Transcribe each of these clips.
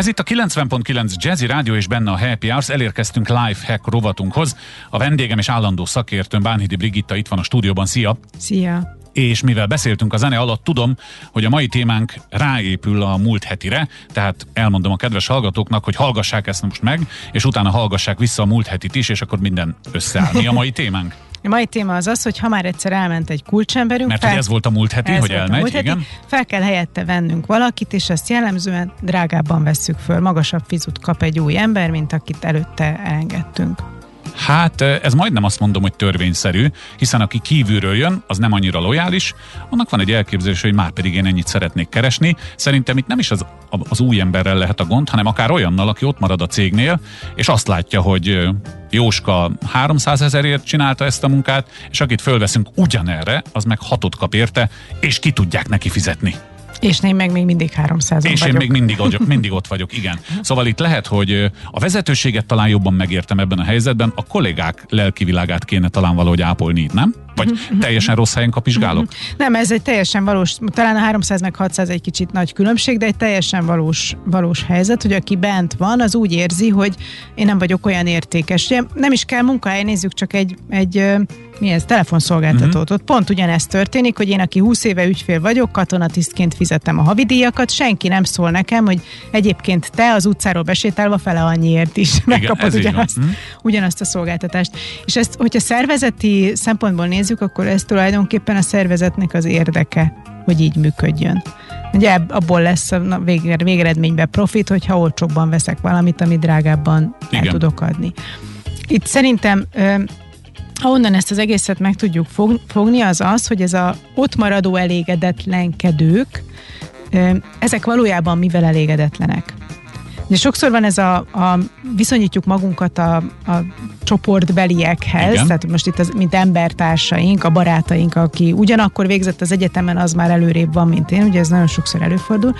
Ez itt a 90.9 Jazzy Rádió és benne a Happy Hours. Elérkeztünk Life Hack rovatunkhoz. A vendégem és állandó szakértőm Bánhidi Brigitta itt van a stúdióban. Szia! Szia! és mivel beszéltünk a zene alatt, tudom, hogy a mai témánk ráépül a múlt hetire, tehát elmondom a kedves hallgatóknak, hogy hallgassák ezt most meg, és utána hallgassák vissza a múlt hetit is, és akkor minden összeáll. Mi a mai témánk? A mai téma az az, hogy ha már egyszer elment egy kulcsemberünk, Mert fel, ez volt a múlt heti, hogy elmegy, múlt heti, igen. Fel kell helyette vennünk valakit, és azt jellemzően drágábban vesszük föl. Magasabb fizut kap egy új ember, mint akit előtte elengedtünk. Hát ez majdnem azt mondom, hogy törvényszerű, hiszen aki kívülről jön, az nem annyira lojális, annak van egy elképzelés, hogy már pedig én ennyit szeretnék keresni. Szerintem itt nem is az, az új emberrel lehet a gond, hanem akár olyannal, aki ott marad a cégnél, és azt látja, hogy Jóska 300 ezerért csinálta ezt a munkát, és akit fölveszünk ugyanerre, az meg hatot kap érte, és ki tudják neki fizetni. És én meg még mindig 300 És vagyok. én még mindig, mindig ott vagyok, igen. Szóval itt lehet, hogy a vezetőséget talán jobban megértem ebben a helyzetben, a kollégák lelkivilágát kéne talán valahogy ápolni itt, nem? Vagy teljesen rossz helyen kapizsgálok? Nem, ez egy teljesen valós, talán a 300 meg 600 egy kicsit nagy különbség, de egy teljesen valós, valós helyzet, hogy aki bent van, az úgy érzi, hogy én nem vagyok olyan értékes. Ugye nem is kell munkahely, nézzük csak egy, egy mi ez, telefonszolgáltatót. Uh-huh. Ott pont ugyanezt történik, hogy én, aki 20 éve ügyfél vagyok, katonatisztként fizetem a havidíjakat, senki nem szól nekem, hogy egyébként te az utcáról besétálva fele annyiért is Igen, megkapod ugyanazt, uh-huh. ugyanazt a szolgáltatást. És ezt, hogyha szervezeti szempontból nézzük, akkor ez tulajdonképpen a szervezetnek az érdeke, hogy így működjön. Ugye abból lesz a végeredményben profit, hogyha olcsóbban veszek valamit, amit drágábban Igen. el tudok adni. Itt szerintem ha onnan ezt az egészet meg tudjuk fogni, az az, hogy ez a ott maradó elégedetlenkedők, ezek valójában mivel elégedetlenek. De sokszor van ez a, a viszonyítjuk magunkat a, a csoportbeliekhez, Igen. tehát most itt az, mint embertársaink, a barátaink, aki ugyanakkor végzett az egyetemen, az már előrébb van, mint én, ugye ez nagyon sokszor előfordul.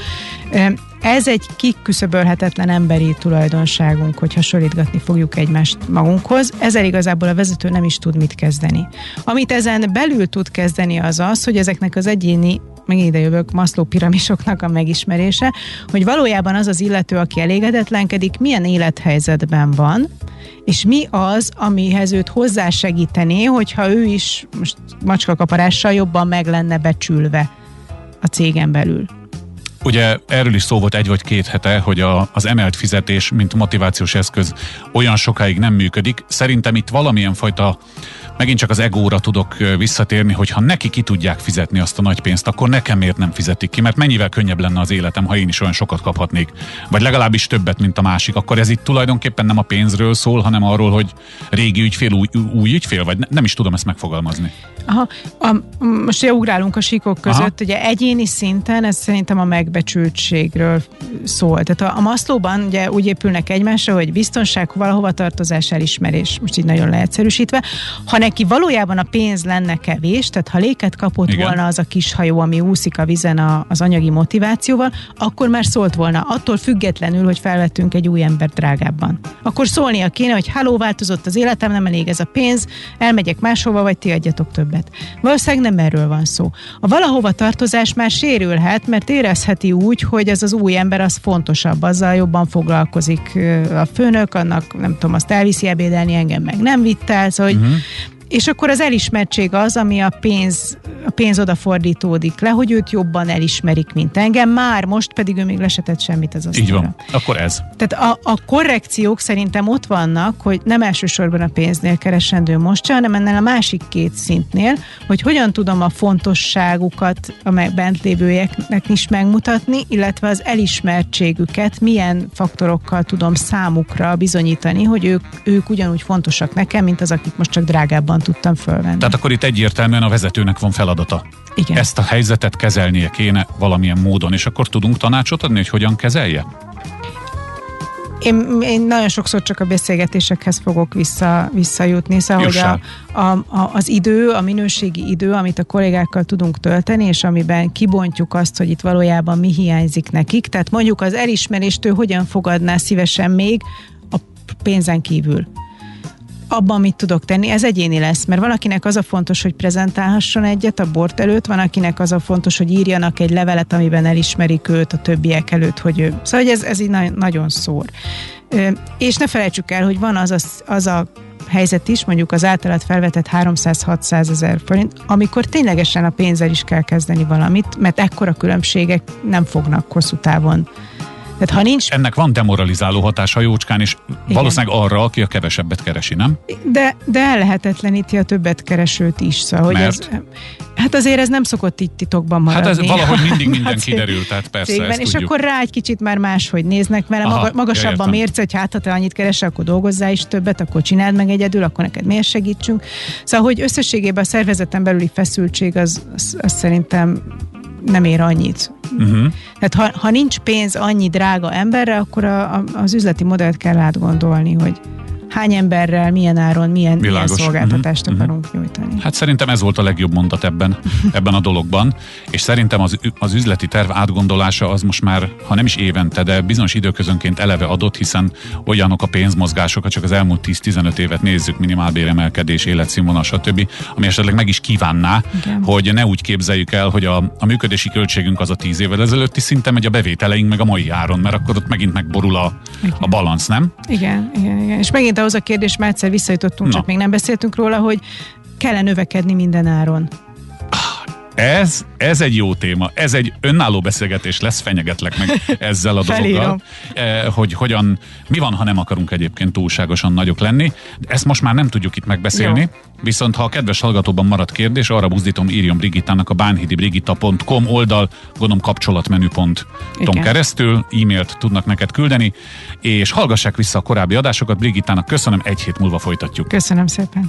Ez egy kiküszöbölhetetlen emberi tulajdonságunk, hogy hasonlítgatni fogjuk egymást magunkhoz. Ezzel igazából a vezető nem is tud mit kezdeni. Amit ezen belül tud kezdeni az az, hogy ezeknek az egyéni meg ide jövök, Maszló piramisoknak a megismerése, hogy valójában az az illető, aki elégedetlenkedik, milyen élethelyzetben van, és mi az, amihez őt hozzásegítené, hogyha ő is most macskakaparással jobban meg lenne becsülve a cégen belül. Ugye erről is szó volt egy vagy két hete, hogy a, az emelt fizetés, mint motivációs eszköz olyan sokáig nem működik. Szerintem itt valamilyen fajta megint csak az egóra tudok visszatérni, hogy ha neki ki tudják fizetni azt a nagy pénzt, akkor nekem miért nem fizetik ki, mert mennyivel könnyebb lenne az életem, ha én is olyan sokat kaphatnék, vagy legalábbis többet, mint a másik, akkor ez itt tulajdonképpen nem a pénzről szól, hanem arról, hogy régi ügyfél, új, új ügyfél, vagy ne, nem is tudom ezt megfogalmazni. Aha, a, most ugye ugrálunk a síkok között, Aha. ugye egyéni szinten ez szerintem a megbecsültségről szól. Tehát a, a maszlóban ugye úgy épülnek egymásra, hogy biztonság, valahova tartozás, elismerés, most így nagyon leegyszerűsítve. Ha neki valójában a pénz lenne kevés, tehát ha léket kapott Igen. volna az a kis hajó, ami úszik a vizen a, az anyagi motivációval, akkor már szólt volna, attól függetlenül, hogy felvettünk egy új ember drágábban. Akkor szólnia kéne, hogy háló, változott az életem, nem elég ez a pénz, elmegyek máshova, vagy ti adjatok többet. Valószínűleg nem erről van szó. A valahova tartozás már sérülhet, mert érezheti úgy, hogy ez az új ember az fontosabb, azzal jobban foglalkozik a főnök, annak nem tudom, azt elviszi ebédelni, engem meg nem vitt el, szóval, uh-huh. És akkor az elismertség az, ami a pénz, a pénz odafordítódik le, hogy őt jobban elismerik, mint engem. Már most pedig ő még lesetett semmit az asztalra. Így van. Akkor ez. Tehát a, a korrekciók szerintem ott vannak, hogy nem elsősorban a pénznél keresendő most hanem ennél a másik két szintnél, hogy hogyan tudom a fontosságukat a bent lévőeknek is megmutatni, illetve az elismertségüket milyen faktorokkal tudom számukra bizonyítani, hogy ők, ők ugyanúgy fontosak nekem, mint az, akik most csak drágábban tudtam fölvenni. Tehát akkor itt egyértelműen a vezetőnek van feladata. Igen. Ezt a helyzetet kezelnie kéne valamilyen módon, és akkor tudunk tanácsot adni, hogy hogyan kezelje? Én, én nagyon sokszor csak a beszélgetésekhez fogok vissza, visszajutni, szóval hogy a, a, a, az idő, a minőségi idő, amit a kollégákkal tudunk tölteni, és amiben kibontjuk azt, hogy itt valójában mi hiányzik nekik, tehát mondjuk az elismeréstől hogyan fogadná szívesen még a pénzen kívül abban mit tudok tenni, ez egyéni lesz, mert van akinek az a fontos, hogy prezentálhasson egyet a bort előtt, van akinek az a fontos, hogy írjanak egy levelet, amiben elismerik őt a többiek előtt, hogy ő. Szóval hogy ez, ez így nagyon szór. És ne felejtsük el, hogy van az a, az a helyzet is, mondjuk az általad felvetett 300-600 ezer forint, amikor ténylegesen a pénzzel is kell kezdeni valamit, mert ekkora különbségek nem fognak hosszú távon tehát ha nincs... Ennek van demoralizáló hatása jócskán, és Igen. valószínűleg arra, aki a kevesebbet keresi, nem? De, de ellehetetleníti a többet keresőt is. Szóval, hogy Mert? Ez, hát azért ez nem szokott itt titokban maradni. Hát ez valahogy mindig minden hát, kiderül, tehát persze cégben, És tudjuk. akkor rá egy kicsit már máshogy néznek vele, Aha, maga, magasabb ja, a mérce, hogy hát ha te annyit keresel, akkor dolgozzál is többet, akkor csináld meg egyedül, akkor neked miért segítsünk. Szóval, hogy összességében a szervezeten belüli feszültség az, az, az szerintem nem ér annyit. Uh-huh. Tehát ha, ha nincs pénz annyi drága emberre, akkor a, a, az üzleti modellt kell átgondolni, hogy hány emberrel, milyen áron, milyen, milyen szolgáltatást uh-huh. akarunk nyújtani. Hát szerintem ez volt a legjobb mondat ebben, ebben a dologban, és szerintem az, az üzleti terv átgondolása az most már, ha nem is évente, de bizonyos időközönként eleve adott, hiszen olyanok a pénzmozgások, ha csak az elmúlt 10-15 évet nézzük, minimálbéremelkedés, életszínvonal, stb., ami esetleg meg is kívánná, Igen. hogy ne úgy képzeljük el, hogy a, a működési költségünk az a 10 évvel ezelőtti szinten megy a bevételeink meg a mai áron, mert akkor ott megint megborul a, a balansz, nem? Igen, igen, igen. És megint ahhoz a kérdés, már egyszer visszajutottunk, Na. csak még nem beszéltünk róla, hogy kell növekedni minden áron. Ez, ez egy jó téma, ez egy önálló beszélgetés lesz, fenyegetlek meg ezzel a dologgal, eh, hogy hogyan, mi van, ha nem akarunk egyébként túlságosan nagyok lenni. Ezt most már nem tudjuk itt megbeszélni, jó. viszont ha a kedves hallgatóban maradt kérdés, arra buzdítom, írjon Brigittának a bánhidibrigitta.com oldal, gondolom kapcsolatmenü.com keresztül, e-mailt tudnak neked küldeni, és hallgassák vissza a korábbi adásokat. Brigittának köszönöm, egy hét múlva folytatjuk. Köszönöm szépen.